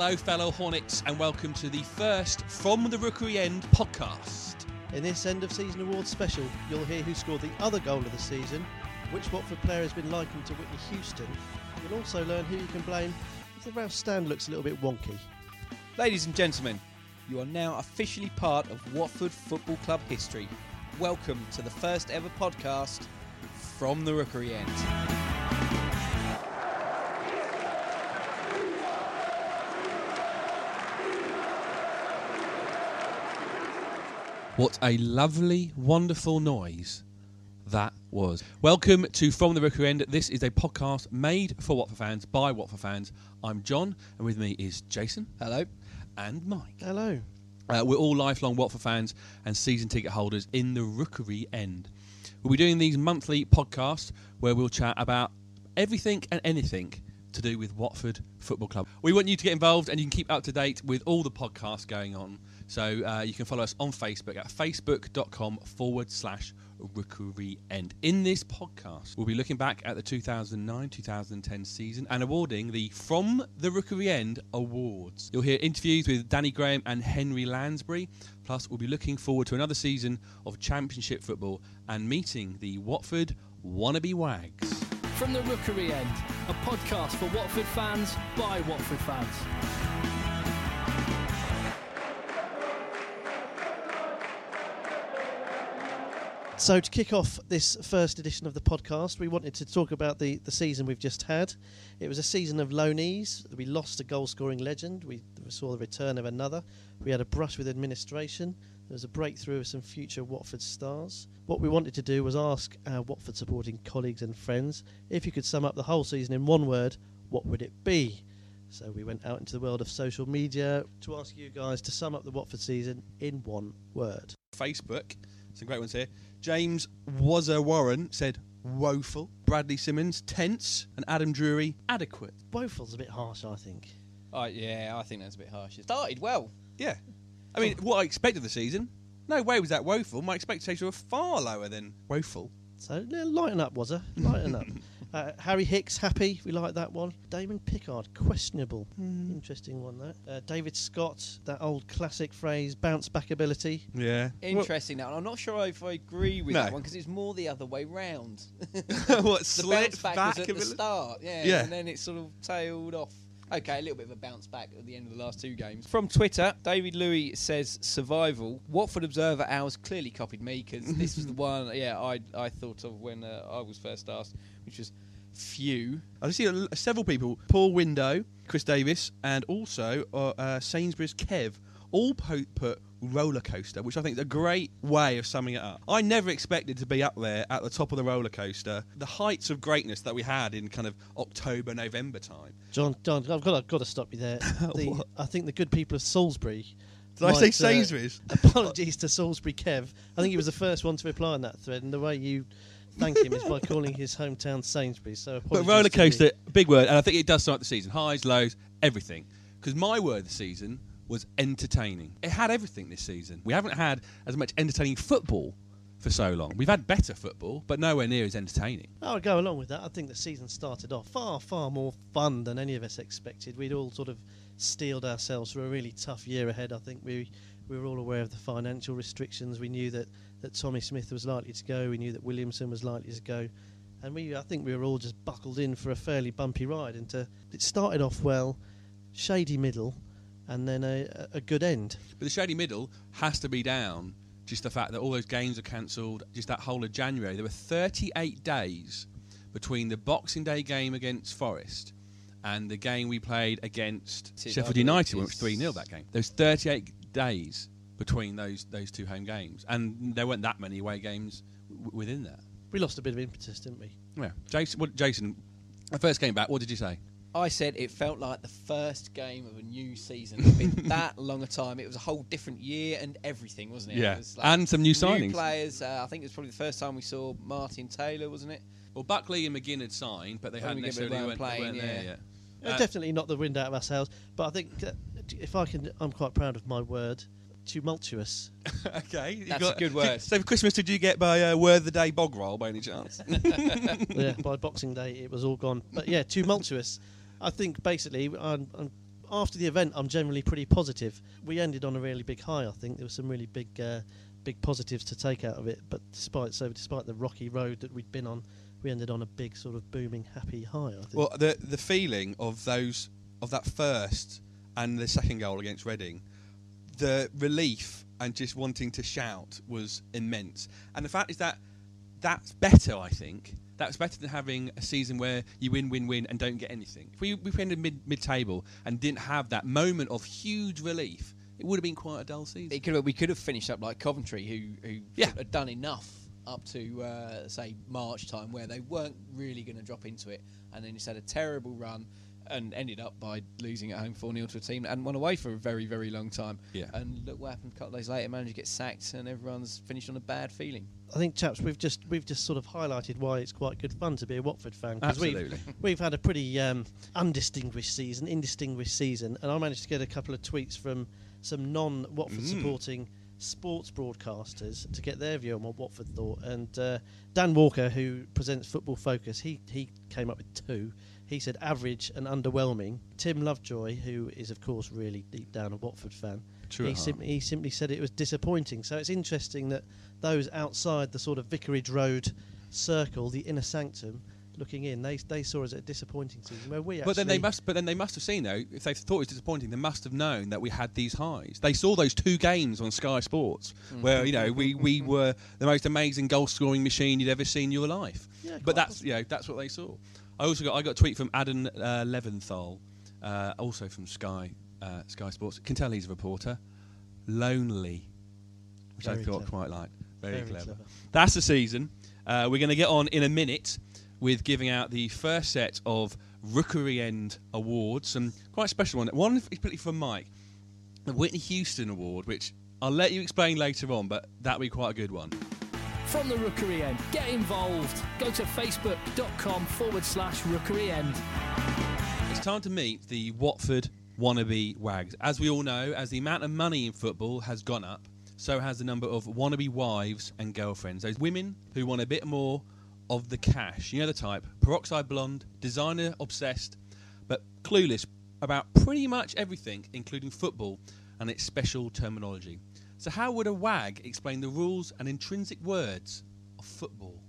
Hello, fellow Hornets, and welcome to the first From the Rookery End podcast. In this end of season awards special, you'll hear who scored the other goal of the season, which Watford player has been likened to Whitney Houston. You'll also learn who you can blame if the Rouse stand looks a little bit wonky. Ladies and gentlemen, you are now officially part of Watford Football Club history. Welcome to the first ever podcast from the Rookery End. What a lovely, wonderful noise that was. Welcome to From the Rookery End. This is a podcast made for Watford fans by Watford fans. I'm John, and with me is Jason. Hello. And Mike. Hello. Uh, we're all lifelong Watford fans and season ticket holders in the Rookery End. We'll be doing these monthly podcasts where we'll chat about everything and anything to do with Watford Football Club. We want you to get involved and you can keep up to date with all the podcasts going on. So uh, you can follow us on Facebook at facebook.com forward slash Rookery End. In this podcast, we'll be looking back at the 2009 2010 season and awarding the From the Rookery End Awards. You'll hear interviews with Danny Graham and Henry Lansbury. Plus, we'll be looking forward to another season of Championship football and meeting the Watford wannabe Wags. From the Rookery End, a podcast for Watford fans by Watford fans. So, to kick off this first edition of the podcast, we wanted to talk about the, the season we've just had. It was a season of loanees. We lost a goal scoring legend. We saw the return of another. We had a brush with administration. There was a breakthrough of some future Watford stars. What we wanted to do was ask our Watford supporting colleagues and friends if you could sum up the whole season in one word, what would it be? So we went out into the world of social media to ask you guys to sum up the Watford season in one word. Facebook, some great ones here. James Wazza Warren said woeful. Bradley Simmons, tense. And Adam Drury, adequate. Woeful's a bit harsh, I think. Oh, yeah, I think that's a bit harsh. It started well. Yeah. I mean, what I expected of the season, no way was that woeful. My expectations were far lower than woeful. So yeah, lighten up, was Lighten up. Uh, Harry Hicks, happy. We like that one. Damon Pickard, questionable. Interesting one, that. Uh, David Scott, that old classic phrase, bounce back ability. Yeah. Interesting now. and I'm not sure if I agree with No. that one because it's more the other way round. what, the slid bounce back, back was at a the start, yeah, Yeah. and then it sort of tailed off. Okay, a little bit of a bounce back at the end of the last two games. From Twitter, David Louis says survival. Watford Observer Hours clearly copied me because this was the one, yeah, I I thought of when uh, I was first asked, which was few. I see a- several people, Paul Window, Chris Davis, and also uh, uh, Sainsbury's Kev, all po- put roller coaster, which I think is a great way of summing it up. I never expected to be up there at the top of the roller coaster, the heights of greatness that we had in kind of October, November time. John, John, I've got, I've got to stop you there. The, I think the good people of Salisbury. Did I say might, uh, Sainsbury's? apologies to Salisbury Kev. I think he was the first one to reply on that thread, and the way you thank him is by calling his hometown Sainsbury's. So, But roller coaster, big word, and I think it does start the season. Highs, lows, everything. Because my word the season was entertaining. It had everything this season. We haven't had as much entertaining football for so long. We've had better football, but nowhere near as entertaining. I would go along with that. I think the season started off far, far more fun than any of us expected. We'd all sort of steeled ourselves for a really tough year ahead. I think we we were all aware of the financial restrictions. We knew that, that Tommy Smith was likely to go. We knew that Williamson was likely to go. And we, I think we were all just buckled in for a fairly bumpy ride. And to, it started off well, shady middle, and then a, a- a good end. But the shady middle has to be down. Just the fact that all those games are cancelled. Just that whole of January, there were 38 days between the Boxing Day game against Forest and the game we played against Sid, Sheffield United, when it was it's- three 0 that game. There's 38 days between those those two home games, and there weren't that many away games w- within that. We lost a bit of impetus, didn't we? Yeah, Jason. What, Jason, I first came back. What did you say? I said it felt like the first game of a new season. It's been that long a time. It was a whole different year and everything, wasn't it? Yeah. It was like And some new signings. players. Uh, I think it was probably the first time we saw Martin Taylor, wasn't it? Well, Buckley and McGinn had signed, but they hadn't McGinn necessarily weren't weren't, playing, weren't there yeah. yet. Uh, Uh, definitely not the wind out of our sails, but I think uh, if I can, I'm quite proud of my word. Tumultuous. okay, you That's a good did- word. so for Christmas, did you get by uh, Word of the Day bog roll by any chance? yeah, by Boxing Day it was all gone. But yeah, tumultuous. I think basically I'm, I'm after the event, I'm generally pretty positive. We ended on a really big high. I think there were some really big, uh, big positives to take out of it. But despite so, despite the rocky road that we'd been on, we ended on a big sort of booming, happy high. I think. Well, the the feeling of those of that first and the second goal against Reading, the relief and just wanting to shout was immense. And the fact is that that's better, I think. That's better than having a season where you win, win, win, and don't get anything. If we, we ended mid mid table and didn't have that moment of huge relief, it would have been quite a dull season. It could have, we could have finished up like Coventry, who who Yeah. had done enough up to uh, say March time, where they weren't really going to drop into it, and then just had a terrible run and ended up by losing at home four 0 to a team and hadn't won away for a very very long time. Yeah. And look what happened a couple of days later. Manager gets sacked, and everyone's finished on a bad feeling. I think, chaps, we've just we've just sort of highlighted why it's quite good fun to be a Watford fan because we've Absolutely. we've had a pretty um, undistinguished season, indistinguished season, and I managed to get a couple of tweets from some non-Watford Mm. supporting sports broadcasters to get their view on what Watford thought. And uh, Dan Walker, who presents Football Focus, he he came up with two. He said average and underwhelming. Tim Lovejoy, who is of course really deep down a Watford fan, True he, simply, he simply said it was disappointing. So it's interesting that those outside the sort of Vicarage Road circle, the inner sanctum, looking in, they they saw us a disappointing season. Where we But then they must. But then they must have seen though. If they thought it was disappointing, they must have known that we had these highs. They saw those two games on Sky Sports, mm. where you know we, we were the most amazing goal scoring machine you'd ever seen in your life. Yeah, but that's you know that's what they saw. I also got I got a tweet from Adam uh, Leventhal, uh, also from Sky uh, Sky Sports. Can tell he's a reporter. Lonely, which I Very thought clever. quite like. Very, Very clever. clever. That's the season. Uh, we're going to get on in a minute with giving out the first set of Rookery End awards. Some quite special one. One is particularly for Mike, the Whitney Houston Award, which I'll let you explain later on, but that'll be quite a good one. From the Rookery End, get involved. Go to facebook.com forward slash Rookery End. It's time to meet the Watford wannabe wags. As we all know, as the amount of money in football has gone up, so has the number of wannabe wives and girlfriends. Those women who want a bit more of the cash. You know the type. Peroxide blonde, designer obsessed, but clueless about pretty much everything, including football and its special terminology. So, how would a wag explain the rules and intrinsic words of football?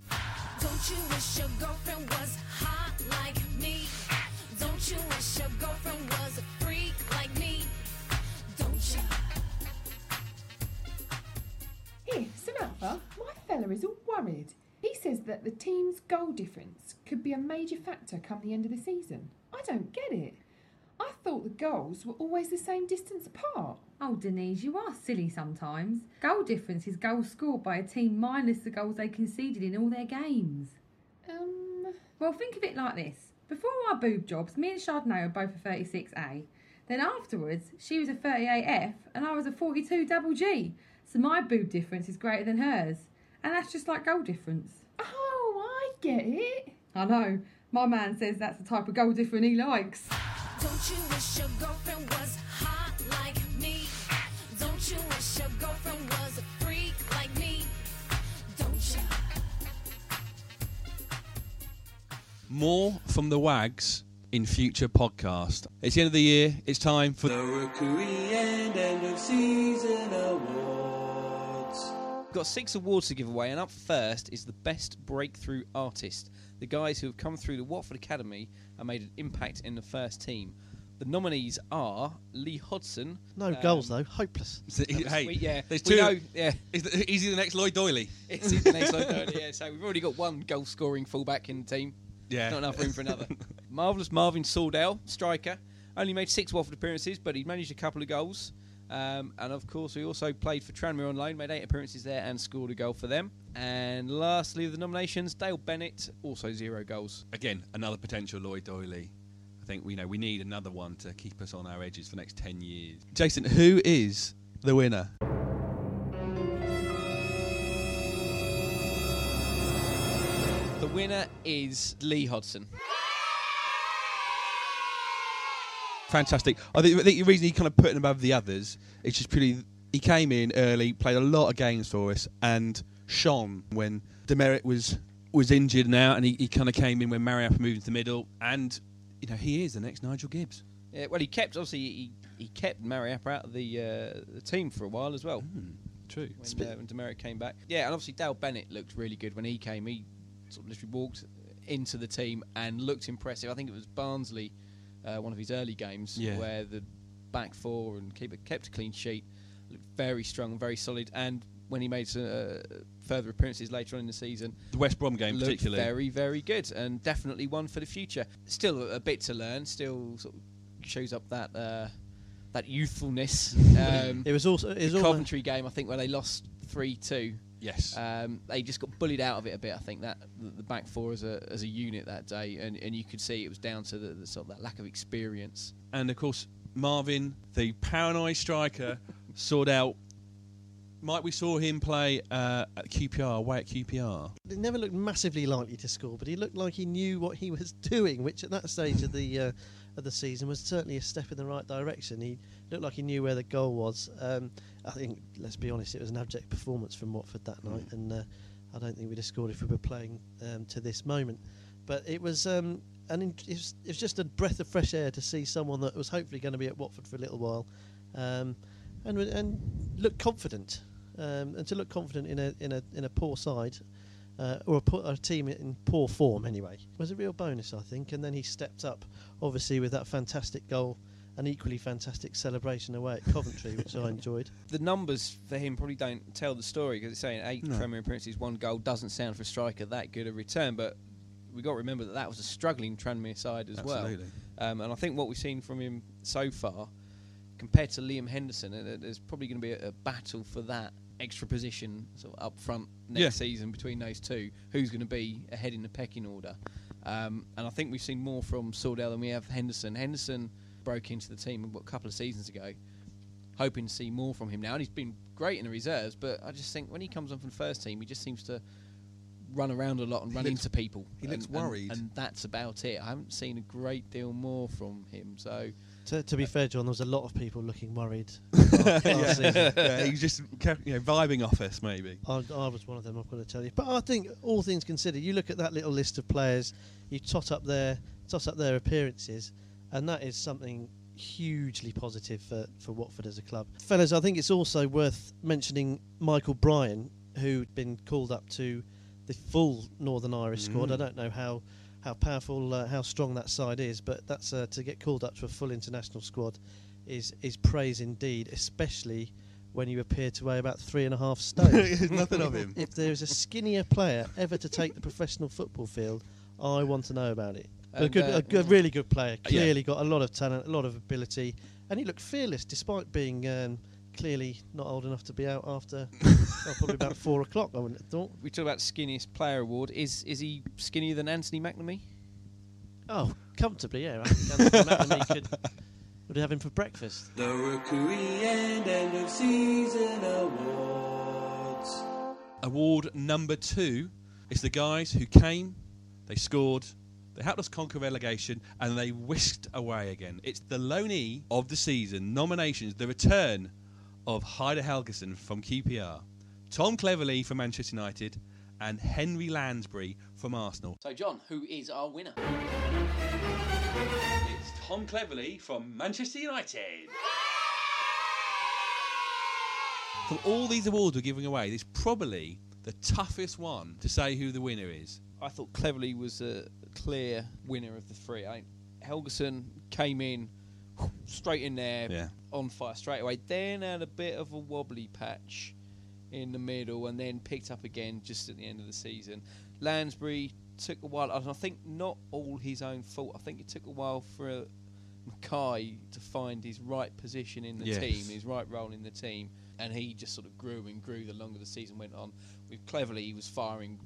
Don't you wish your girlfriend was hot like me? Don't you wish your girlfriend was a freak like me? Don't you? Here, Samantha, my fella is all worried. He says that the team's goal difference could be a major factor come the end of the season. I don't get it. I thought the goals were always the same distance apart. Oh, Denise, you are silly sometimes. Goal difference is goals scored by a team minus the goals they conceded in all their games. Um, Well, think of it like this. Before our boob jobs, me and Chardonnay were both a 36A. Then afterwards, she was a 38F and I was a 42 double G. So my boob difference is greater than hers. And that's just like goal difference. oh, I get it. I know. My man says that's the type of goal difference he likes. Don't you wish your girlfriend was hot like me? Don't you wish your girlfriend was a freak like me? Don't you? More from the Wags in future podcast. It's the end of the year. It's time for the Rookery End End of Season Awards. We've got six awards to give away, and up first is the Best Breakthrough Artist. The guys who have come through the Watford Academy and made an impact in the first team. The nominees are Lee Hodson. no um, goals though, hopeless. So, that hey, sweet, yeah, there's two. know, yeah, Is, the, is he the next Lloyd Doyley? it's the next one, yeah. So we've already got one goal-scoring fullback in the team. Yeah. Not enough room for another. Marvellous Marvin Sordell, striker. Only made six Watford appearances, but he managed a couple of goals. Um, and of course, we also played for Tranmere on loan, made eight appearances there, and scored a goal for them. And lastly, the nominations, Dale Bennett, also zero goals. Again, another potential Lloyd Doyley. I think we know we need another one to keep us on our edges for the next 10 years. Jason, who is the winner? The winner is Lee Hodson. Fantastic. I think, I think the reason he kind of put him above the others is just purely he came in early, played a lot of games for us, and shone when DeMerit was was injured now, and he, he kind of came in when Mariappa moved to the middle, and you know he is the next Nigel Gibbs. Yeah, well, he kept obviously he, he kept Mariappa out of the uh, the team for a while as well. Hmm, true. when, uh, when DeMerit came back. Yeah, and obviously Dale Bennett looked really good when he came. He sort of literally walked into the team and looked impressive. I think it was Barnsley, uh, one of his early games, Yeah. where the back four and keeper kept a clean sheet, looked very strong, very solid. And when he made some, uh, further appearances later on in the season, The West Brom game, looked particularly. very, very good, and definitely one for the future. Still a, a bit to learn. Still sort of shows up that uh, that youthfulness. Um, It was also it was the Coventry game, I think, where they lost three two. Yes. Um, they just got bullied out of it a bit. I think that the, the back four as a as a unit that day, and, and you could see it was down to the, the sort of that lack of experience. and of course, Marvin, the paranoid striker, sorted out. Mike, we saw him play uh, at QPR, away at QPR. He never looked massively likely to score, but he looked like he knew what he was doing, which at that stage of the uh, of the season was certainly a step in the right direction. He looked like he knew where the goal was. Um, I think, let's be honest, it was an abject performance from Watford that night, and uh, I don't think we'd have scored if we were playing um, to this moment. But it was um, an it was, it was just a breath of fresh air to see someone that was hopefully going to be at Watford for a little while, um, and and look confident, um, and to look confident in a in a in a poor side uh, or a, po- a team in poor form anyway, was a real bonus, I think. And then he stepped up, obviously, with that fantastic goal, an equally fantastic celebration away at Coventry, which I enjoyed. The numbers for him probably don't tell the story because it's saying eight No. Premier appearances, one goal doesn't sound for a striker that good a return, but we got to remember that that was a struggling Tranmere side as well. Absolutely. Um, and I think what we've seen from him so far, compared to Liam Henderson, uh, there's probably going to be a, a battle for that extra position sort of up front next Yeah. season between those two. Who's going to be ahead in the pecking order? Um, and I think we've seen more from Sordell than we have Henderson. Henderson broke into the team a couple of seasons ago, hoping to see more from him now. And he's been great in the reserves, but I just think when he comes on from the first team, he just seems to run around a lot and He run looks- into people. he looks and- and- worried. and that's about it. I haven't seen a great deal more from him. So To, to be fair, John, there was a lot of people looking worried. yeah. last season. yeah, he's just kept, you know, vibing off us, maybe. I, I was one of them. I've got to tell you. But I think all things considered, you look at that little list of players, you tot up their tot up their appearances, and that is something hugely positive for, for Watford as a club. Fellas, I think it's also worth mentioning Michael Bryan, who'd been called up to the full Northern Irish squad. Mm. I don't know how how powerful, uh, how strong that side is, but that's uh, to get called up to a full international squad is is praise indeed, especially when you appear to weigh about three and a half stone. Nothing of him. if there is a skinnier player ever to take the professional football field, I want to know about it. But a good, uh, a good, really good player. Yeah. Clearly got a lot of talent, a lot of ability, and he looked fearless despite being um, clearly not old enough to be out after well, probably about four o'clock. I wouldn't have thought. we talk about skinniest player award. Is is he skinnier than Anthony McNamee? Oh, comfortably, yeah. I think Anthony McNamee could would have him for breakfast. The Rookery and End of Season Awards. Award number two is the guys who came, they scored, they helped us conquer relegation, and they whisked away again. It's the loanee of the season nominations, the return of Heidar Helguson from QPR, Tom Cleverley from Manchester United, and Henry Lansbury from Arsenal. So, John, who is our winner? It's Tom Cleverley from Manchester United. From all these awards we're giving away, this is probably the toughest one to say who the winner is. I thought Cleverley was a clear winner of the three. I Helgeson came in straight in there, Yeah. on fire straight away. Then had a bit of a wobbly patch in the middle, and then picked up again just at the end of the season. Lansbury took a while, and I think not all his own fault. I think it took a while for uh, Mackay to find his right position in the Yes. team, his right role in the team, and he just sort of grew and grew the longer the season went on. With Cleverley, he was firing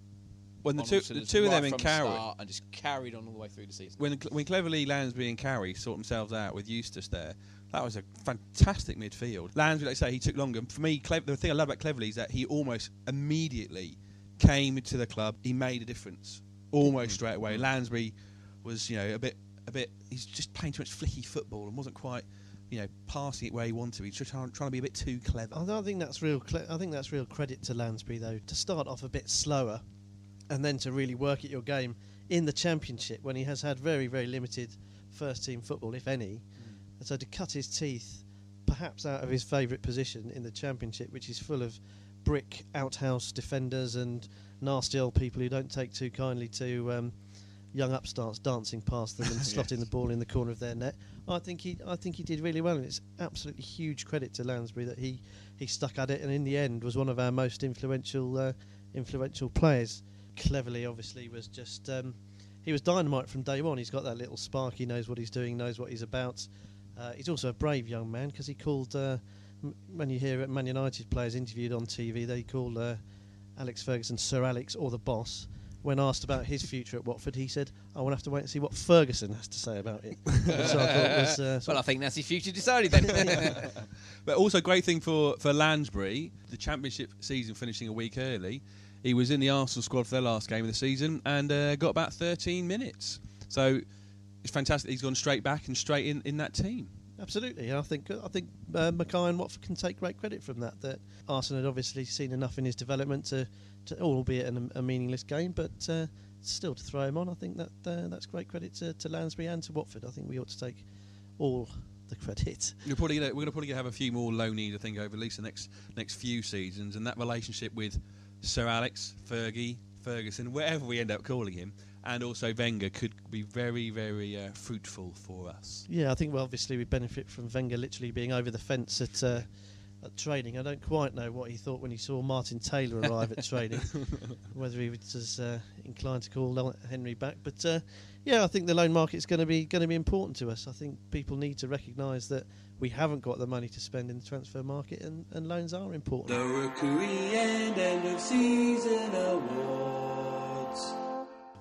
When the two, the cylinders two of right them in from the Carroll, and just carried on all the way through the season. when when Cleverley, Lansbury, and Carey sort themselves out with Eustace there, that was a fantastic midfield. Lansbury, like I say, he took longer. For me, Clev- the thing I love about Cleverley is that he almost immediately came to the club. He made a difference almost mm-hmm. straight away. Mm-hmm. Lansbury was, you know, a bit, a bit. He's just playing too much flicky football and wasn't quite, you know, passing it where he wanted. to. He's just trying, trying to be a bit too clever. I think that's real. Cle- I think that's real credit to Lansbury though to start off a bit slower, and then to really work at your game in the championship when he has had very very limited first team football, if any. And so to cut his teeth, perhaps out of his favourite position in the Championship, which is full of brick outhouse defenders and nasty old people who don't take too kindly to um, young upstarts dancing past them and slotting the ball in the corner of their net. I think he, I think he did really well, and it's absolutely huge credit to Lansbury that he, he stuck at it, and in the end was one of our most influential uh, influential players. Cleverley, obviously, was just um, he was dynamite from day one. He's got that little spark. He knows what he's doing, knows what he's about. Uh, he's also a brave young man because he called. Uh, m- when you hear Man United players interviewed on TV, they call uh, Alex Ferguson Sir Alex or the boss. When asked about his future at Watford, he said, "I will have to wait and see what Ferguson has to say about it." so I thought it was, uh, Well, I think that's his future decided then. But also, great thing for, for Lansbury, the championship season finishing a week early. He was in the Arsenal squad for their last game of the season and uh, got about 13 minutes. So it's fantastic. He's gone straight back and straight in, in that team. Absolutely, and I think I think uh, Mackay and Watford can take great credit from that. That Arsenal had obviously seen enough in his development to, to albeit an, a meaningless game, but uh, still to throw him on. I think that uh, that's great credit to, to Lansbury and to Watford. I think we ought to take all the credit. We're probably gonna, we're going to probably have a few more loanees, I think, over at least the next next few seasons, and that relationship with Sir Alex, Fergie, Ferguson, wherever we end up calling him, and also Wenger could be very, very uh, fruitful for us. Yeah, I think well, obviously we benefit from Wenger literally being over the fence at. Uh, at training, I don't quite know what he thought when he saw Martin Taylor arrive at training. Whether he was as, uh, inclined to call Henry back, but uh, yeah, I think the loan market's going to be going to be important to us. I think people need to recognise that we haven't got the money to spend in the transfer market, and, and loans are important. The Rookery and end of season awards.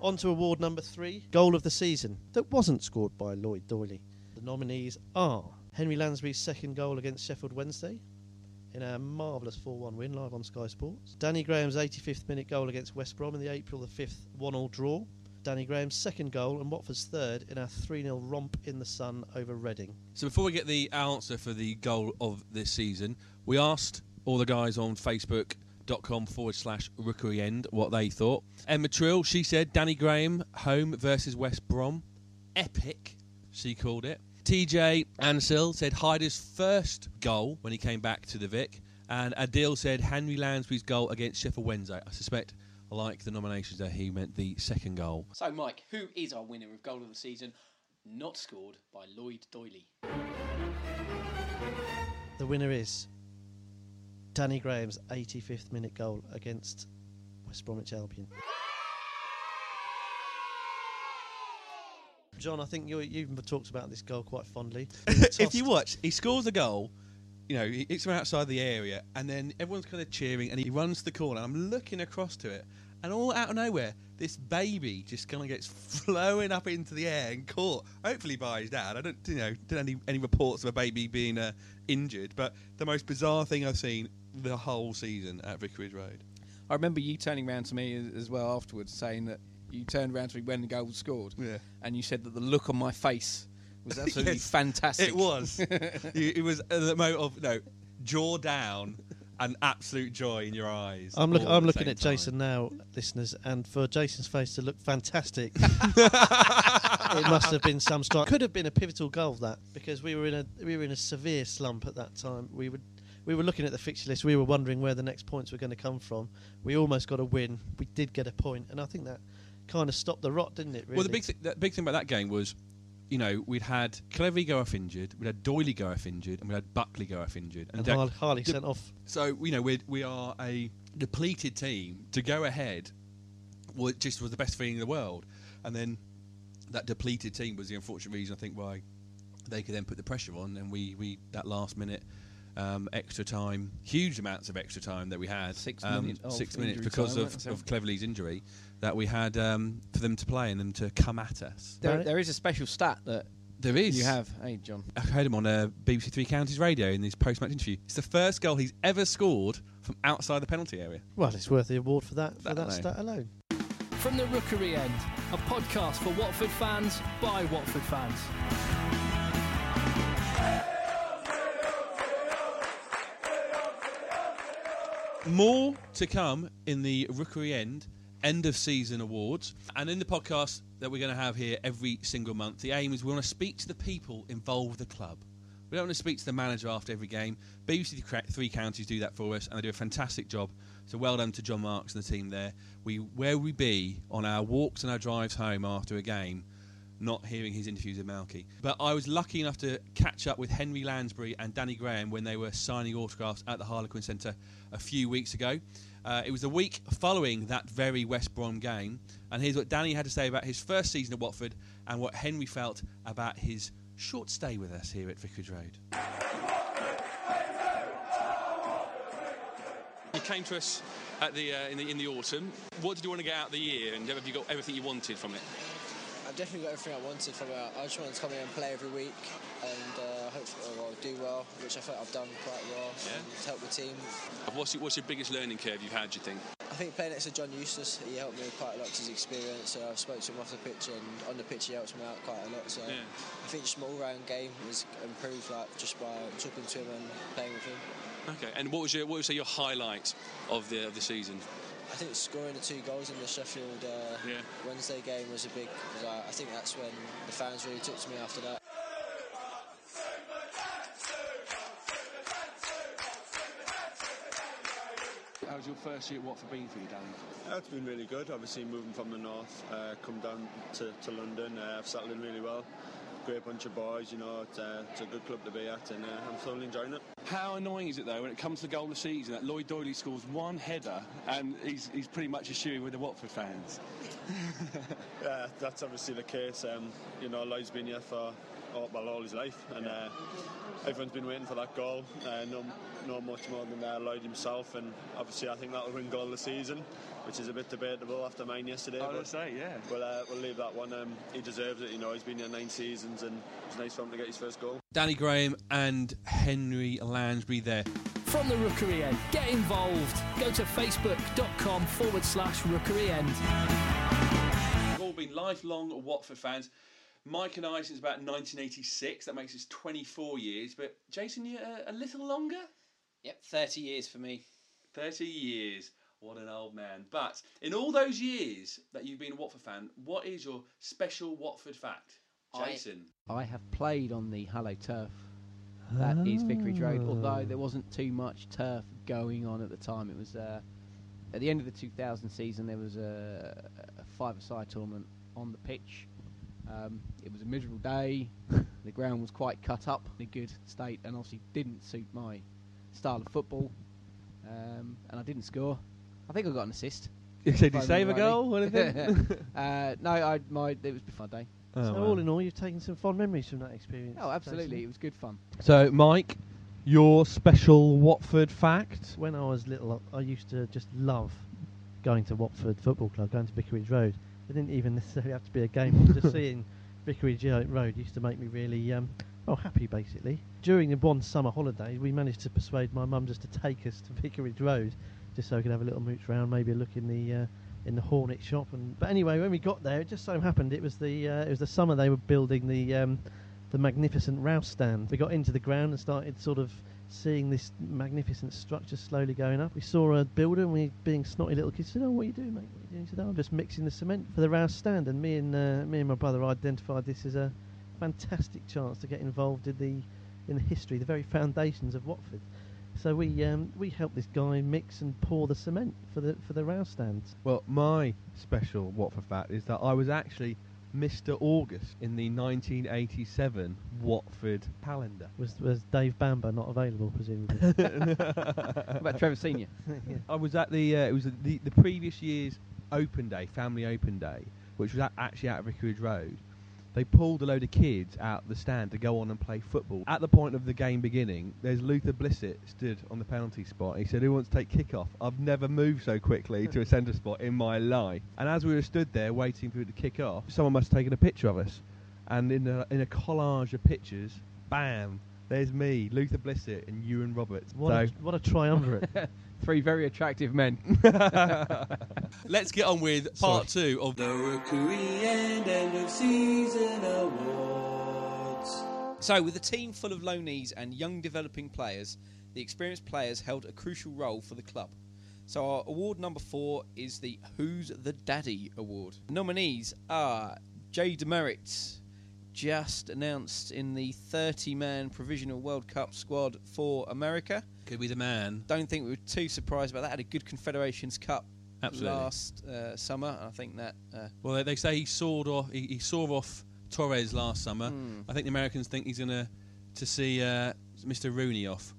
On to award number three, goal of the season that wasn't scored by Lloyd Doyley. The nominees are Henry Lansbury's second goal against Sheffield Wednesday in a marvellous 4 1 win live on Sky Sports. Danny Graham's 85th minute goal against West Brom in the April the 5th 1 all draw. Danny Graham's second goal and Watford's third in our 3 0 romp in the sun over Reading. So before we get the answer for the goal of this season, we asked all the guys on Facebook.com forward slash rookery end what they thought. Emma Trill, she said Danny Graham home versus West Brom. Epic, she called it. TJ Ansell said Heidar's first goal when he came back to the Vic. And Adil said Henry Lansbury's goal against Sheffield Wednesday. I suspect, like the nominations there, he meant the second goal. So, Mike, who is our winner of goal of the season? Not scored by Lloyd Doyley. The winner is Danny Graham's 85th minute goal against West Bromwich Albion. John, I think you, you've talked about this goal quite fondly. if you watch, he scores a goal. You know, he- it's from outside the area, and then everyone's kind of cheering, and he runs to the corner. I'm looking across to it, and all out of nowhere, this baby just kind of gets flowing up into the air and caught, hopefully by his dad. I don't, you know, don't any any reports of a baby being uh, injured, but the most bizarre thing I've seen the whole season at Vicarage Road. I remember you turning around to me as, as well afterwards, saying that you turned around to me when the goal was scored, Yeah. and you said that the look on my face was absolutely Yes, fantastic. It was. it, it was the moment of no jaw down and absolute joy in your eyes. I'm, look, I'm looking same at Jason now, listeners, and for Jason's face to look fantastic, it must have been some strike. Could have been a pivotal goal that because we were in a we were in a severe slump at that time. We would we were looking at the fixture list. We were wondering where the next points were going to come from. We almost got a win. We did get a point, and I think that kind of stopped the rot, didn't it? Really? Well, the big th- the big thing about that game was, you know, we'd had Cleverley go off injured, we'd had Doyley go off injured, and we had Buckley go off injured. and Jack- Har- Harley de- sent off. So you know, we we are a depleted team. To go ahead, well, just was the best feeling in the world. And then that depleted team was the unfortunate reason I think why they could then put the pressure on, and we we that last minute. Um, extra time, huge amounts of extra time that we had. Six um, minutes six minutes because time, of, of Cleverley's injury that we had um, for them to play and them to come at us. There, there is a special stat that There is. you have. Hey, John. I heard him on uh, BBC Three Counties Radio in his post-match interview. It's the first goal he's ever scored from outside the penalty area. Well, it's worth the award for that for That that alone. stat alone. From the Rookery End, a podcast for Watford fans by Watford fans. More to come in the Rookery End end of season awards and in the podcast that we're going to have here every single month. The aim is we want to speak to the people involved with the club. We don't want to speak to the manager after every game. BBC Three Counties do that for us, and they do a fantastic job. So well done to John Marks and the team there. We where we be on our walks and our drives home after a game, not hearing his interviews with Malky. But I was lucky enough to catch up with Henry Lansbury and Danny Graham when they were signing autographs at the Harlequin Centre a few weeks ago. Uh, it was the week following that very West Brom game, and here's what Danny had to say about his first season at Watford and what Henry felt about his short stay with us here at Vicarage Road. You came to us at the, uh, in the in the autumn. What did you want to get out of the year, and have you got everything you wanted from it? I've definitely got everything I wanted from it. I just wanted to come here and play every week and uh, hopefully well, do well, which I think I've done quite well. Yeah. And help the team. What's your, what's your biggest learning curve you've had? Do you think? I think playing next to John Eustace, he helped me quite a lot 'cause his experience. So I've spoke to him off the pitch and on the pitch he helps me out quite a lot. So Yeah. I think just my all-round game has improved like just by talking to him and playing with him. Okay. And what was your what say your highlight of the of the season? I think scoring the two goals in the Sheffield uh, Yeah. Wednesday game was a big. Was, uh, I think that's when the fans really took to me after that. How's your first year at Watford been for you, Danny? Yeah, it's been really good. Obviously, moving from the north, uh, come down to, to London. Uh, I've settled in really well. Great bunch of boys, you know. It's, uh, it's a good club to be at, and uh, I'm thoroughly enjoying it. How annoying is it though when it comes to the goal of the season that Lloyd Doyley scores one header and he's, he's pretty much a shoe with the Watford fans? Yeah, that's obviously the case. Um, you know, Lloyd's been here for well all his life, and uh, everyone's been waiting for that goal. Uh, no, no much more than uh, Lloyd himself, and obviously I think that'll win goal of the season, which is a bit debatable after mine yesterday. I was but gonna say, yeah. We'll, uh, we'll leave that one. Um, he deserves it. You know, he's been here nine seasons, and it's nice for him to get his first goal. Danny Graham and Henry Lansbury there. From the Rookery End, get involved. Go to facebook.com forward slash Rookery End. We've all been lifelong Watford fans. Mike and I since about 1986. That makes us 24 years. But Jason, you're a little longer? Yep, 30 years for me. 30 years. What an old man. But in all those years that you've been a Watford fan, what is your special Watford fact? Jason. I have played on the Hello Turf. That is Vicarage Road. Although there wasn't too much turf going on at the time, it was uh, at the end of the 2000 season. There was a, a five-a-side tournament on the pitch. Um, it was a miserable day. the ground was quite cut up in a good state, and obviously didn't suit my style of football. Um, and I didn't score. I think I got an assist. You said you I save a goal or anything? uh, no, I, my it was before my day. Oh, so wow. all in all, you've taken some fond memories from that experience. Oh, absolutely. Jason. It was good fun. So, Mike, your special Watford fact? When I was little, I used to just love going to Watford Football Club, going to Vicarage Road. It didn't even necessarily have to be a game. just seeing Vicarage Road used to make me really um, well happy, basically. During the one summer holiday, we managed to persuade my mum just to take us to Vicarage Road, just so we could have a little mooch round, maybe a look in the uh, in the Hornet shop. And but anyway, when we got there, it just so happened it was the uh, it was the summer they were building the um, the magnificent Rouse stand. We got into the ground and started sort of seeing this magnificent structure slowly going up. We saw a builder and we, being snotty little kids, said, "Oh, what are you doing, mate? What are you doing?" He said, "Oh, I'm just mixing the cement for the Rouse stand." And me and uh, me and my brother identified this as a fantastic chance to get involved in the in the history, the very foundations of Watford. So we um, we helped this guy mix and pour the cement for the for the Rouse stand. Well, my special Watford fact is that I was actually Mr. August in the 1987 Watford calendar. Was was Dave Bamber not available, presumably? What about Trevor Senior? Yeah. I was at the uh, it was the the previous year's Open Day, Family Open Day, which was at, actually of Vicarage Road. They pulled a load of kids out the stand to go on and play football. At the point of the game beginning, there's Luther Blissett stood on the penalty spot. He said, "Who wants to take kick-off?" I've never moved so quickly to a centre spot in my life. And as we were stood there waiting for it to kick off, someone must have taken a picture of us. And in a, in a collage of pictures, bam, there's me, Luther Blissett, and Iwan Roberts. What a, what a triumvirate! Three very attractive men. Let's get on with part two of The Rookery and End of Season Awards. So, with a team full of loanees and young developing players, the experienced players held a crucial role for the club. So, our award number four is the Who's the Daddy Award. Nominees are Jay DeMerit, just announced in the 30-man provisional World Cup squad for America. Could be the man. Don't think we were too surprised about that. Had a good Confederations Cup Absolutely. last uh, summer. and I think that uh, Well, they, they say he sawed off. He, he sawed off Torres last summer. Hmm. I think the Americans think he's going to to see uh, Mr. Rooney off.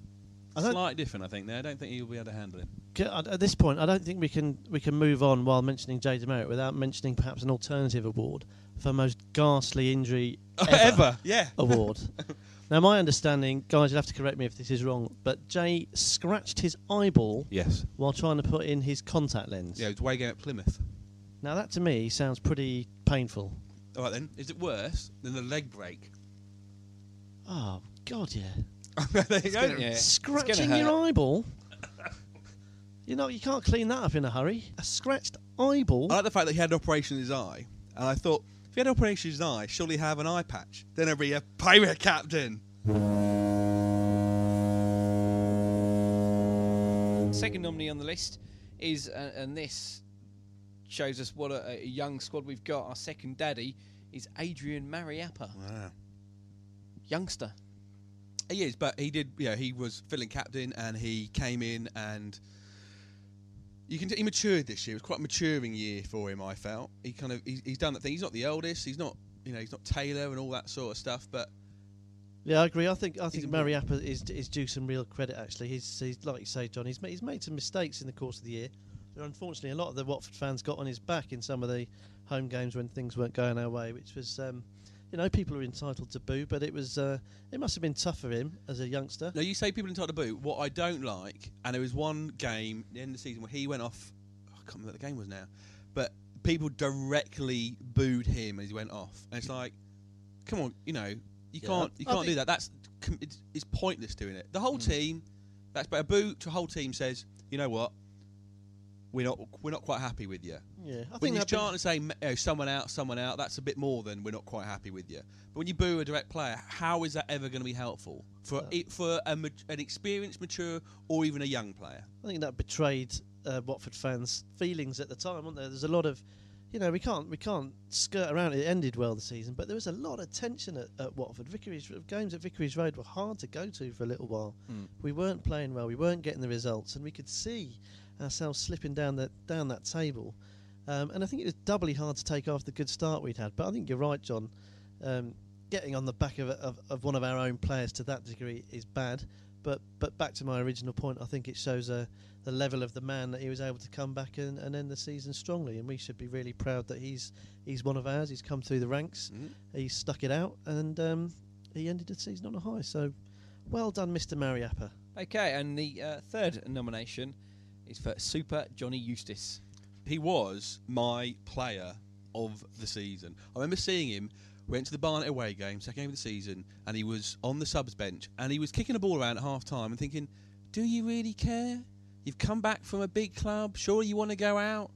I don't- Slight different, I think. There, I don't think he'll be able to handle him. C- At at this point, I don't think we can we can move on while mentioning Jay DeMerit without mentioning perhaps an alternative award for most ghastly injury ever, Ever, yeah. award. now, my understanding, guys, you'll have to correct me if this is wrong, but Jay scratched his eyeball Yes. while trying to put in his contact lens. Yeah, it was away game at Plymouth. Now, that to me sounds pretty painful. All right then. Is it worse than the leg break? Oh God, yeah. there you go. yeah. It's Scratching gonna your hurt. eyeball. you know, you can't clean that up in a hurry. A scratched eyeball. I like the fact that he had an operation in his eye, and I thought if he had an operation in his eye, surely have an eye patch. Then he'd be a pirate captain. second nominee on the list is, uh, and this shows us what a, a young squad we've got. Our second daddy is Adrian Mariappa, Wow. youngster. He is, but he did. Yeah, he was filling captain, and he came in, and you can. T- he matured this year. It was quite a maturing year for him. I felt he kind of he's, he's done that thing. He's not the eldest. He's not you know he's not Taylor and all that sort of stuff. But Yeah, I agree. I think I think Mariappa is is due some real credit. Actually, he's, he's like you say, John. He's made, he's made some mistakes in the course of the year. But unfortunately, a lot of the Watford fans got on his back in some of the home games when things weren't going our way, which was, um, you know, people are entitled to boo, but it was uh, it must have been tough for him as a youngster. Now you say people entitled to boo. What I don't like, and there was one game at the end of the season where he went off. I can't remember what the game was now, but people directly booed him as he went off, and it's like, come on, you know, you Yeah, can't you I can't do that. That's it's, pointless doing it. The whole team, that's but a boo to a whole team says, you know what, we're not we're not quite happy with you. Yeah, I when think you be- and say you know, someone out, someone out, that's a bit more than we're not quite happy with you. But when you boo a direct player, how is that ever going to be helpful for it, for a, an experienced, mature, or even a young player? I think that betrayed uh, Watford fans' feelings at the time, wasn't there? There's a lot of, you know, we can't we can't skirt around. It It ended well the season, but there was a lot of tension at, at Watford. Vicarage games at Vicarage Road were hard to go to for a little while. Mm. We weren't playing well. We weren't getting the results, and we could see ourselves slipping down that down that table. Um, and I think it was doubly hard to take after the good start we'd had. But I think you're right, John. Um, getting on the back of, of of one of our own players to that degree is bad. But but back to my original point, I think it shows uh, the level of the man that he was able to come back and, and end the season strongly, and we should be really proud that he's he's one of ours. He's come through the ranks, he's stuck it out, and um, he ended the season on a high. So, well done, Mr. Mariappa. Okay, and the uh, third nomination is for Super Johnny Eustace. He was my player of the season. I remember seeing him. Went to the Barnet away game, second game of the season, and he was on the subs bench, and he was kicking a ball around at half time and thinking, "Do you really care? You've come back from a big club. Surely you want to go out."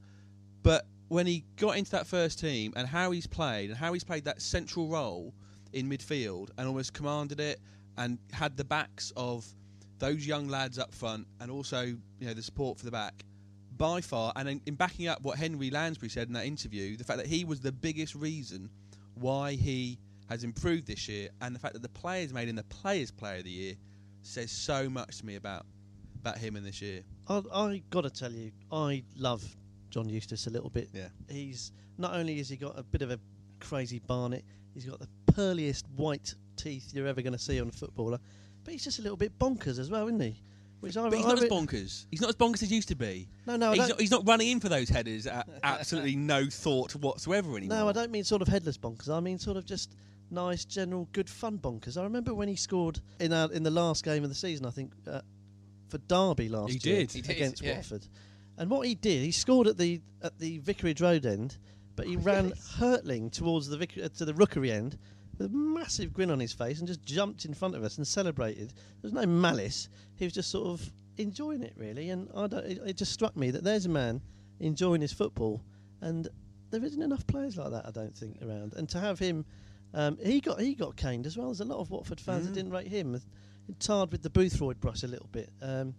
But when he got into that first team and how he's played and how he's played that central role in midfield and almost commanded it and had the backs of those young lads up front and also you know the support for the back by far and in, in backing up what Henry Lansbury said in that interview the fact that he was the biggest reason why he has improved this year and the fact that the players made him the players player of the year says so much to me about about him in this year I, I got to tell you, I love John Eustace a little bit. Yeah. He's not only has he got a bit of a crazy barnet, he's got the pearliest white teeth you're ever going to see on a footballer, but he's just a little bit bonkers as well, isn't he? Which I, but he's I not as bonkers he's not as bonkers as he used to be No, no, he's don't- he's not running in for those headers at absolutely no thought whatsoever anymore No, I don't mean sort of headless bonkers. I mean sort of just nice, general, good fun bonkers. I remember when he scored in our, in the last game of the season. I think uh, for Derby last He year did. He did, against yeah. Watford. And what he did, he scored at the at the Vicarage Road end, but he ran hurtling towards the vicar- uh, to the Rookery end with a massive grin on his face and just jumped in front of us and celebrated. There was no malice. He was just sort of enjoying it really, and I don't, it, it just struck me that there's a man enjoying his football, and there isn't enough players like that. I don't think around, and to have him, um, he got he got caned as well. There's a lot of Watford fans that Mm. didn't rate him, tarred with the Boothroyd brush a little bit, um,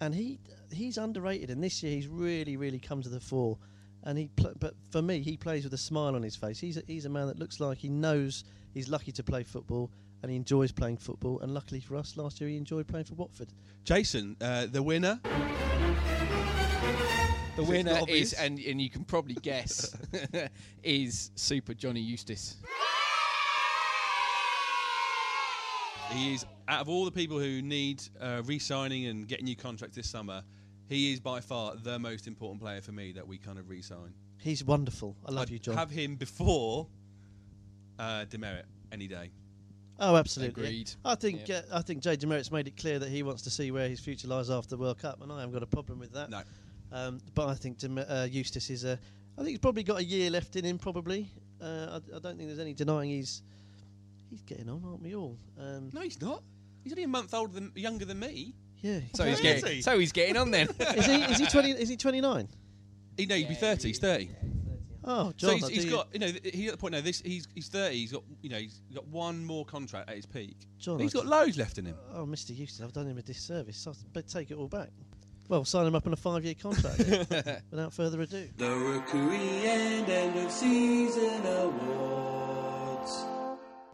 and he he's underrated. And this year he's really really come to the fore. And he, pl- but for me, he plays with a smile on his face. He's a, he's a man that looks like he knows he's lucky to play football, and he enjoys playing football. And luckily for us, last year he enjoyed playing for Watford. Jason, uh, the winner. The Is winner is, and, and you can probably guess, is Super Johnny Eustace. He is out of all the people who need uh, re-signing and getting new contracts this summer. He is by far the most important player for me that we kind of re-sign. He's wonderful. I love I'd you, John. Have him before uh, DeMerit any day. Oh, absolutely. Agreed. I think uh, I think Jay DeMerit's made it clear that he wants to see where his future lies after the World Cup, and I haven't got a problem with that. No. Um, but I think Dem- uh, Eustace is a. I think he's probably got a year left in him. Probably. Uh, I, I don't think there's any denying he's he's getting on, aren't we all? Um, No, he's not. He's only a month older than younger than me. Yeah. So he's getting, so he's getting on then. is he is he twenty? Is he twenty nine? He, no, he'd be thirty. He's thirty. Oh, So John, he's, I he's do- got you know th- he's at the point now. This he's he's thirty. He's got you know he's got one more contract at his peak. John, he's I got loads left in him. Oh, Mr. Eustace, I've done him a disservice. I better take it all back. Well, sign him up on a five-year contract. without further ado. The Rookery and end of season awards.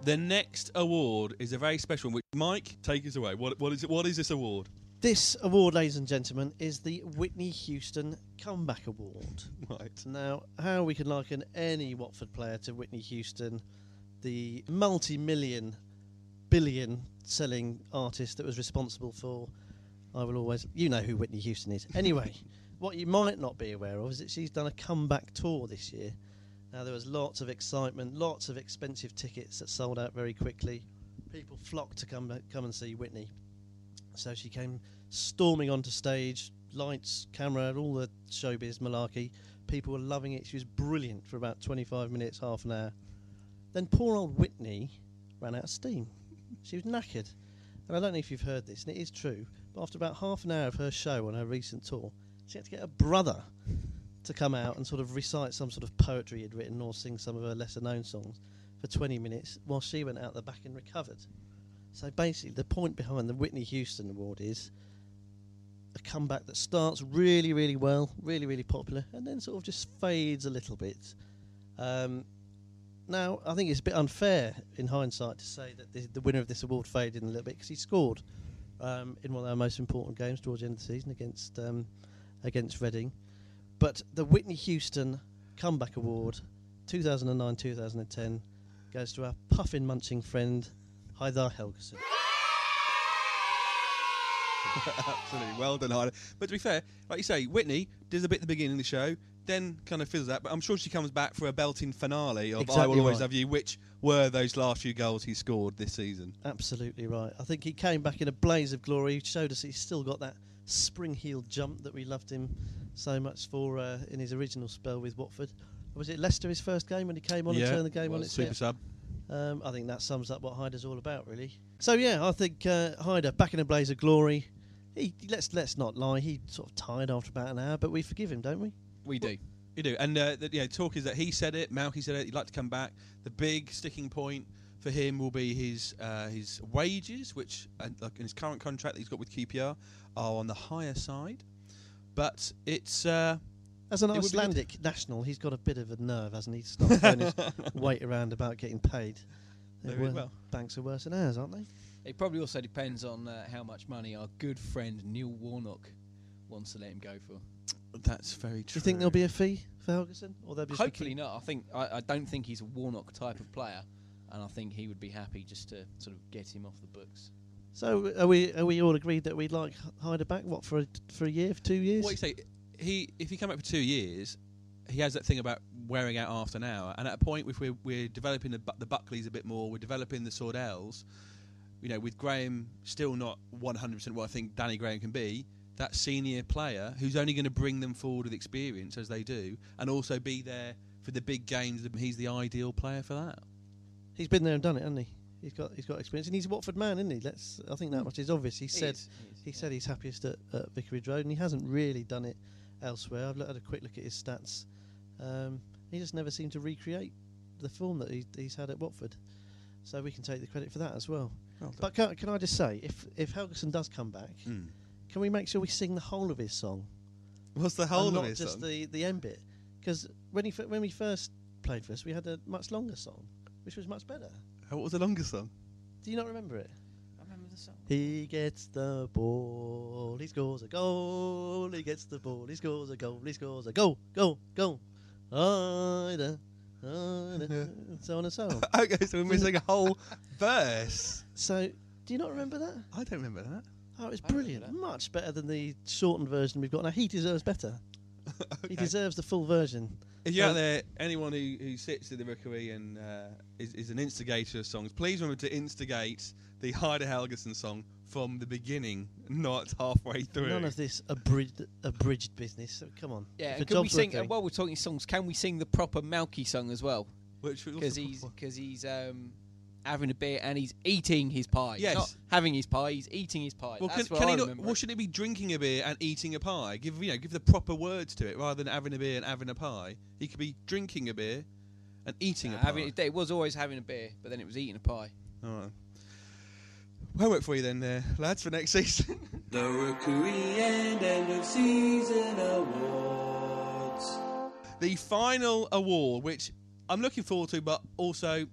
The next award is a very special one. Which Mike, take us away. What what is it? What is this award? This award, ladies and gentlemen, is the Whitney Houston Comeback Award. Right. Now, how we can liken any Watford player to Whitney Houston, the multi million, billion selling artist that was responsible for. I will always. You know who Whitney Houston is. Anyway, what you might not be aware of is that she's done a comeback tour this year. Now, there was lots of excitement, lots of expensive tickets that sold out very quickly. People flocked to come, come and see Whitney. So she came storming onto stage, lights, camera, all the showbiz malarkey. People were loving it. She was brilliant for about 25 minutes, half an hour. Then poor old Whitney ran out of steam. She was knackered. And I don't know if you've heard this, and it is true, but after about half an hour of her show on her recent tour, she had to get her brother to come out and sort of recite some sort of poetry he'd written or sing some of her lesser known songs for 20 minutes while she went out the back and recovered. So basically, the point behind the Whitney Houston Award is a comeback that starts really, really well, really, really popular, and then sort of just fades a little bit. Um, now, I think it's a bit unfair in hindsight to say that the, the winner of this award faded a little bit because he scored um, in one of our most important games towards the end of the season against um, against Reading. But the Whitney Houston Comeback Award, 2009-2010, goes to our puffin munching friend, Heidar Helguson. Absolutely, well done. But to be fair, like you say, Whitney does a bit at the beginning of the show, then kind of fizzles out. But I'm sure she comes back for a belting finale of "I Will Always right. Have You," which were those last few goals he scored this season. Absolutely right. I think he came back in a blaze of glory. He showed us he's still got that spring heeled jump that we loved him so much for uh, in his original spell with Watford. Was it Leicester his first game when he came on Yeah, and turned the game on was its super head? sub. Um, I think that sums up what Heidar's all about, really. So yeah, I think uh, Hyder back in a blaze of glory. He let's let's not lie. He sort of tired after about an hour, but we forgive him, don't we? We do. You do, and uh, the, yeah, talk is that he said it. Malky said it. He'd like to come back. The big sticking point for him will be his uh, his wages, which uh, like in his current contract that he's got with QPR are on the higher side. But it's uh, As an it would be good. Icelandic national, he's got a bit of a nerve, hasn't he? To start throwing his weight around about getting paid. Their Very wor- well. Banks are worse than ours, aren't they? It probably also depends on uh, how much money our good friend Neil Warnock wants to let him go for. That's very true. Do you think there'll be a fee for Helguson, or they'll be Hopefully not. I think I, I don't think he's a Warnock type of player, and I think he would be happy just to sort of get him off the books. So are we? Are we all agreed that we'd like Heidar back? What for? A, for a year? For two years? What do you say? He if he come back for two years, he has that thing about wearing out after an hour. And at a point, if we're, we're developing the, the Buckleys a bit more, we're developing the Sordells. You know, with Graham still not 100% what I think Danny Graham can be. That senior player who's only going to bring them forward with experience as they do, and also be there for the big games. He's the ideal player for that. He's been there and done it, hasn't he? He's got he's got experience, and he's a Watford man, isn't he? Let's. I think that hmm. much is obvious. He, He said is, he, said he's happiest at, at Vicarage Road, and he hasn't really done it elsewhere. I've looked at a quick look at his stats. Um, he just never seemed to recreate the form that he, he's had at Watford. So we can take the credit for that as well. Well but can, can I just say, if if Helguson does come back, Mm. can we make sure we sing the whole of his song? What's the whole and of his song? not just the the end bit? Because when he fir- when we first played for us, we had a much longer song, which was much better. What was the longest song? Do you not remember it? I remember the song. He gets the ball, he scores a goal. He gets the ball, he scores a goal. He scores a goal, goal, goal. Ida, Ida, so on and so on. okay, so we're missing a whole verse. So, do you not remember that? I don't remember that. Oh, it was brilliant. Much better than the shortened version we've got now. He deserves better. He deserves the full version. If you're So- out there, anyone who, who sits in the rookery and uh, is, is an instigator of songs, please remember to instigate the Heidar Helguson song from the beginning, not halfway through. None of this abridged, abridged business. So come on. Yeah, If and can we job's worth sing? doing- And while we're talking songs, can we sing the proper Malky song as well? Which was because he's because he's um, having a beer and he's eating his pie. Yes. not having his pie. He's eating his pie. Well, That's can, what can I he not, well, shouldn't he be drinking a beer and eating a pie? Give you know, give the proper words to it rather than having a beer and having a pie. He could be drinking a beer and eating Nah, a pie. having, it was always having a beer, but then it was eating a pie. All right. Homework for you then, uh, lads, for next season. The Rookery and end of season awards. the final award, which I'm looking forward to, but also,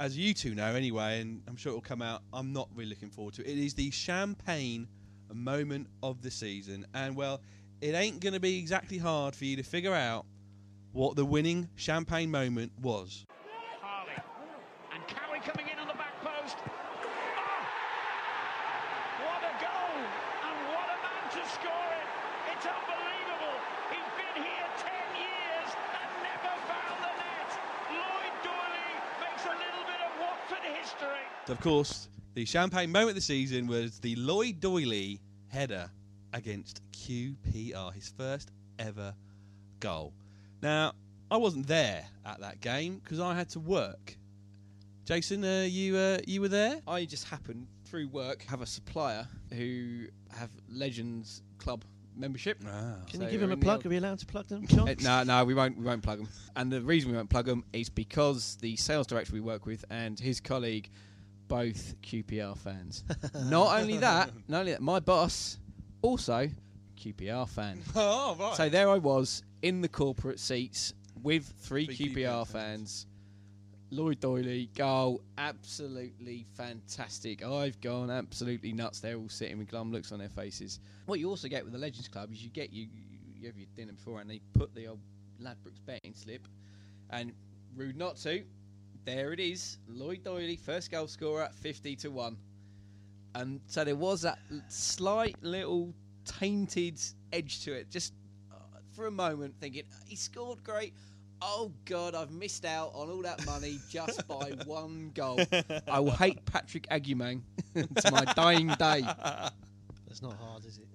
as you two know anyway, and I'm sure it will come out, I'm not really looking forward to. It. It is the champagne moment of the season, and well, it ain't going to be exactly hard for you to figure out what the winning champagne moment was. Harley. And Cowie coming in on the back post. Oh! What a goal! And what a man to score it! It's unbelievable! He's been here 10 years and never found the net! Lloyd Doyley makes a little bit of Watford history. So of course, the champagne moment of the season was the Lloyd Doyley header against QPR, his first ever goal. Now, I wasn't there at that game because I had to work. Jason, uh, you uh, you were there? I just happened through work have a supplier who have Legends Club membership. Can So you give him a in the plug? old- Are we allowed to plug them, John? Uh, no, no, we won't. We won't plug them. And the reason we won't plug them is because the sales director we work with and his colleague, both QPR fans. not only that, not only that, my boss also QPR fan. Oh, right. So there I was in the corporate seats with three, Three QPR, fans. Lloyd Doyley goal, absolutely fantastic. I've gone absolutely nuts. They're all sitting with glum looks on their faces. What you also get with the Legends Club is you get you, you have your dinner before and they put the old Ladbrokes betting slip, and rude not to, there it is. Lloyd Doyley, first goal scorer at fifty to one, and so there was that slight little tainted edge to it, just uh, for a moment, thinking he scored great. Oh God, I've missed out on all that money just by one goal. I will hate Patrick Agyemang to my dying day. That's not hard, is it?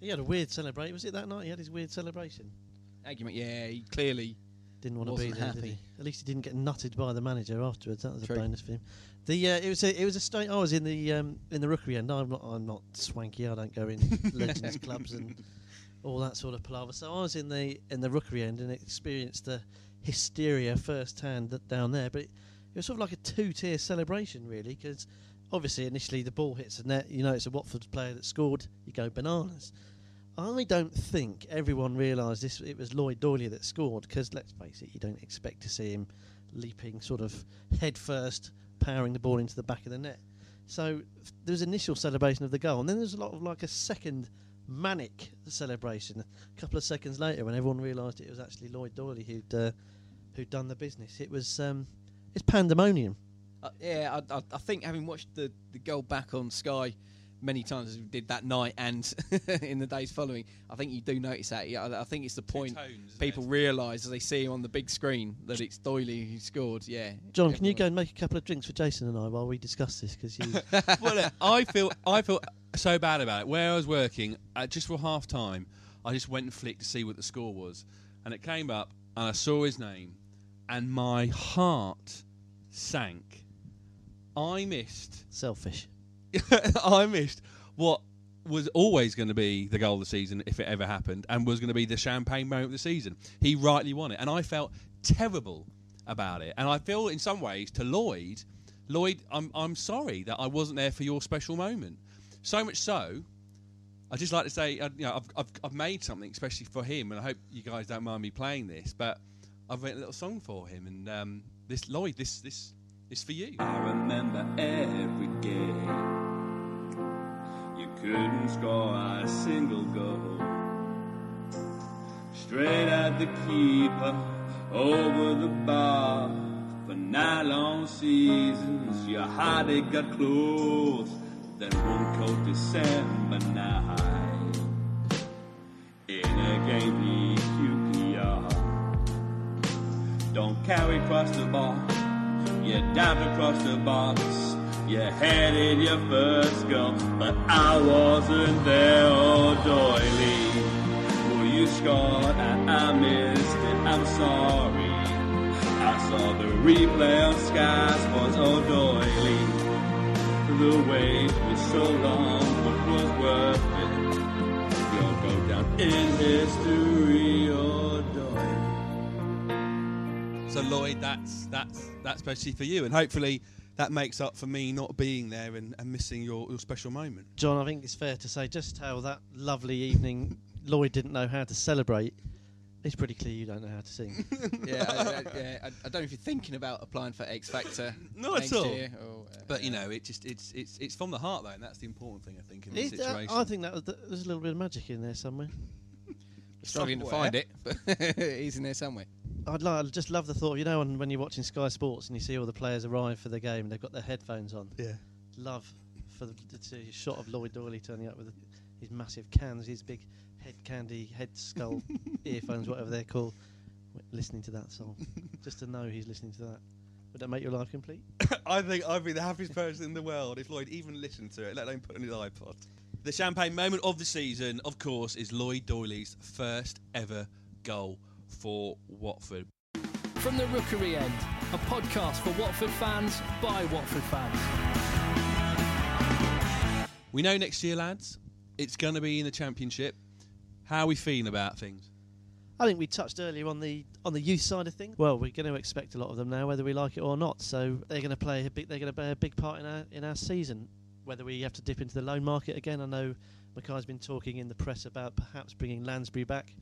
He had a weird celebration. Was it that night? He had his weird celebration. Aguiman, yeah, he clearly Didn't want to be there, did happy. he? At least he didn't get nutted by the manager afterwards. That was True. a bonus for him. The uh, it was a it was a state. I was in the um, in the rookery end. I'm not I'm not swanky. I don't go in legends clubs and all that sort of palaver. So I was in the in the rookery end and experienced the hysteria firsthand that down there. But it, it was sort of like a two tier celebration, really, because obviously initially the ball hits the net. You know it's a Watford player that scored. You go bananas. I don't think everyone realised this. It was Lloyd Doyley that scored because let's face it, you don't expect to see him leaping sort of head first, powering the ball into the back of the net. So f- there was initial celebration of the goal, and then there's a lot of like a second manic celebration. A couple of seconds later, when everyone realised it was actually Lloyd Doyley who'd uh, who'd done the business, it was um, it's pandemonium. Uh, yeah, I, I, I think having watched the, the goal back on Sky many times as we did that night and in the days following, I think you do notice that. Yeah, I, I think it's the point people realise as they see him on the big screen that it's Doyley who scored. Yeah, John, can you go and make a couple of drinks for Jason and I while we discuss this? Because you well, look, I feel I feel so bad about it. Where I was working, uh, just for half time, I just went and flicked to see what the score was, and it came up, and I saw his name, and my heart sank. I missed. Selfish. I missed what was always going to be the goal of the season if it ever happened, and was going to be the champagne moment of the season. He rightly won it, and I felt terrible about it. And I feel, in some ways, to Lloyd, Lloyd, I'm I'm sorry that I wasn't there for your special moment. So much so, I just like to say, uh, you know, I've, I've I've made something especially for him, and I hope you guys don't mind me playing this, but. I've written a little song for him, and um, this Lloyd, this this is for you. I remember every game. Couldn't score a single goal. Straight at the keeper, over the bar. For nine long seasons, your heart it got close. Then one cold December night, in a game QPR. Don't carry across the bar. You dived across the box. You headed your first goal, but I wasn't there. Oh, Doyley, well you scored and I missed it. I'm sorry. I saw the replay on Sky Sports. Oh, Doyley, the wait was so long, but was worth it. You'll go down in history. Oh, Doyley. So Lloyd, that's that's that's especially for you, and hopefully that makes up for me not being there and, and missing your, your special moment. John, I think it's fair to say just how that lovely evening Lloyd didn't know how to celebrate. It's pretty clear you don't know how to sing. yeah, I, I, yeah. I, I don't know if you're thinking about applying for X Factor. Not next at all. Year or, uh, but you know, it just it's it's it's from the heart though, and that's the important thing I think in this It- uh, situation. I think that was, there's a little bit of magic in there somewhere. struggling to find it, but he's in there somewhere. I'd, lo- I'd just love the thought, you know, when, when you're watching Sky Sports and you see all the players arrive for the game and they've got their headphones on. Yeah. Love for the, to see a shot of Lloyd Doyley turning up with his massive cans, his big head candy, head skull earphones, whatever they're called, listening to that song. just to know he's listening to that. Would that make your life complete? I think I'd be the happiest person in the world if Lloyd even listened to it, let alone put on his iPod. The champagne moment of the season, of course, is Lloyd Doyley's first ever goal for Watford. From the Rookery End, a podcast for Watford fans by Watford fans. We know next year, lads, it's going to be in the Championship. How are we feeling about things? I think we touched earlier on the on the youth side of things. Well, we're going to expect a lot of them now, whether we like it or not. So they're going to play a big they're going to play a big part in our in our season. Whether we have to dip into the loan market again, I know Mackay's been talking in the press about perhaps bringing Lansbury back.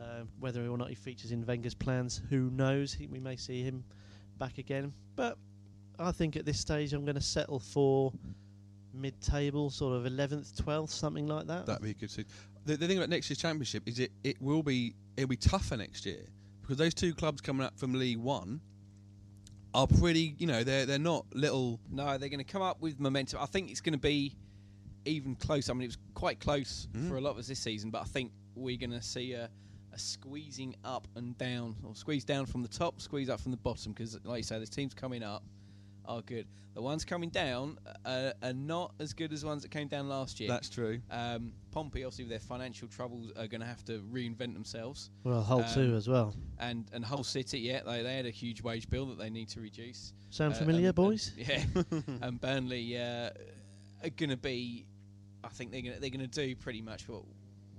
Um, whether or not he features in Wenger's plans, who knows? He, we may see him back again. But I think at this stage, I'm going to settle for mid-table, sort of 11th, 12th, something like that. That'd be a good. se- The, the thing about next year's championship is it, it will be it'll be tougher next year because those two clubs coming up from League One are pretty. You know, they're they're not little. No, they're going to come up with momentum. I think it's going to be even close. I mean, it was quite close Mm. for a lot of us this season, but I think we're going to see a, a squeezing up and down, or squeeze down from the top, squeeze up from the bottom. Because, like you say, the teams coming up are good. The ones coming down uh, are not as good as the ones that came down last year. That's true. Um, Pompey, obviously, with their financial troubles, are going to have to reinvent themselves. Well, Hull too as well. And and Hull City, yeah, they, they had a huge wage bill that they need to reduce. Sound Uh, familiar, and- boys? and- yeah. and Burnley uh, are going to be, I think they're going to they're going to do pretty much what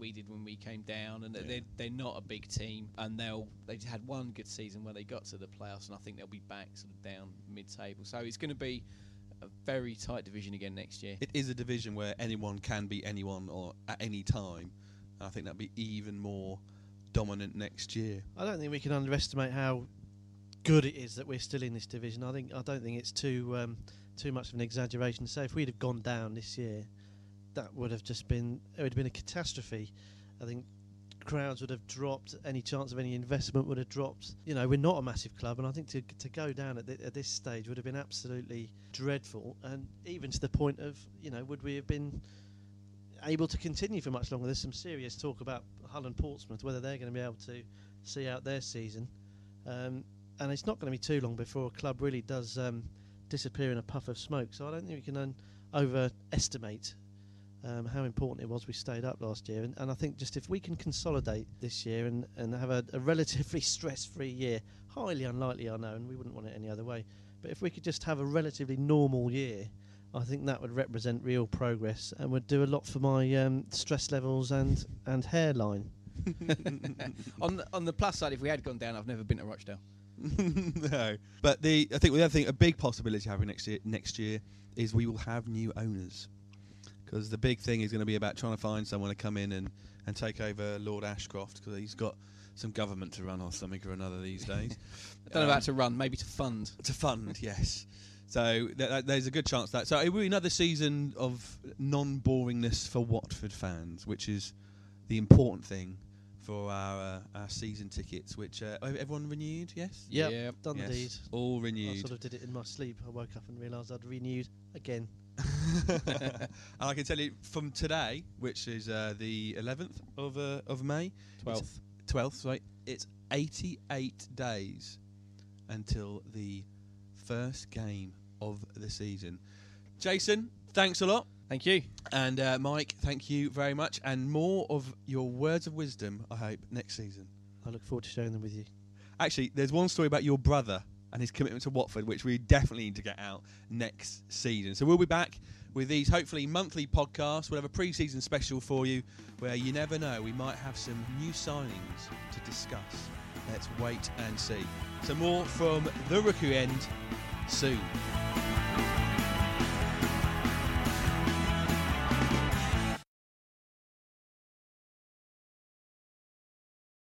we did when we came down, and they're they're not a big team, and they'll they've had one good season where they got to the playoffs, and I think they'll be back sort of down mid-table. So it's going to be a very tight division again next year. It is a division where anyone can beat anyone or at any time. And I think that'll be even more dominant next year. I don't think we can underestimate how good it is that we're still in this division. I think I don't think it's too um, too much of an exaggeration to say if we'd have gone down this year, that would have just been it would have been a catastrophe. I think crowds would have dropped. Any chance of any investment would have dropped. You know, we're not a massive club, and I think to to go down at, thi- at this stage would have been absolutely dreadful. And even to the point of you know, would we have been able to continue for much longer? There's some serious talk about Hull and Portsmouth whether they're going to be able to see out their season. Um, and it's not going to be too long before a club really does um, disappear in a puff of smoke. So I don't think we can un- overestimate um, how important it was we stayed up last year. And, and I think just if we can consolidate this year and, and have a, a relatively stress free year, highly unlikely, I know, and we wouldn't want it any other way. But if we could just have a relatively normal year, I think that would represent real progress and would do a lot for my um, stress levels and, and hairline. on the, on the plus side, if we had gone down, I've never been to Rochdale. no, but the I think the other thing, a big possibility having next year, next year is we will have new owners, because the big thing is going to be about trying to find someone to come in and, and take over Lord Ashcroft because he's got some government to run or something or another these days. I don't know about to run, maybe to fund. To fund, yes. So th- th- there's a good chance that. So it will be another season of non-boringness for Watford fans, which is the important thing for our uh, our season tickets. Which uh, everyone renewed, yes. Yep, done the deed. All renewed. I sort of did it in my sleep. I woke up and realised I'd renewed again. and I can tell you from today, which is uh, the 11th of uh, of May, 12th. 12th, right? It's 88 days until the first game of the season. Jason, thanks a lot. Thank you. And uh, Mike, thank you very much. And more of your words of wisdom, I hope, next season. I look forward to sharing them with you. Actually, there's one story about your brother and his commitment to Watford, which we definitely need to get out next season. So we'll be back with these hopefully monthly podcasts. We'll have a pre-season special for you, where you never know, we might have some new signings to discuss. Let's wait and see. So more from the Rookery End soon.